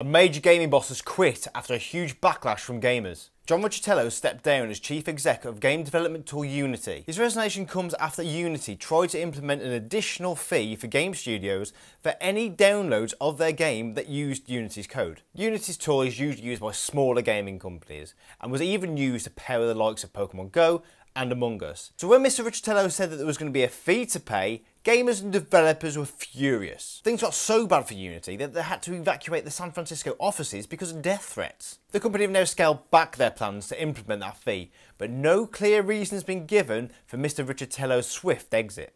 A major gaming boss has quit after a huge backlash from gamers. John Riccitiello stepped down as chief exec of game development tool Unity. His resignation comes after Unity tried to implement an additional fee for game studios for any downloads of their game that used Unity's code. Unity's tool is usually used by smaller gaming companies and was even used to power the likes of Pokemon Go and Among Us. So when Mr. Riccitiello said that there was going to be a fee to pay, gamers and developers were furious. Things got so bad for Unity that they had to evacuate the San Francisco offices because of death threats. The company have now scaled back their plans to implement that fee, but no clear reason has been given for Mr. Riccitiello's swift exit.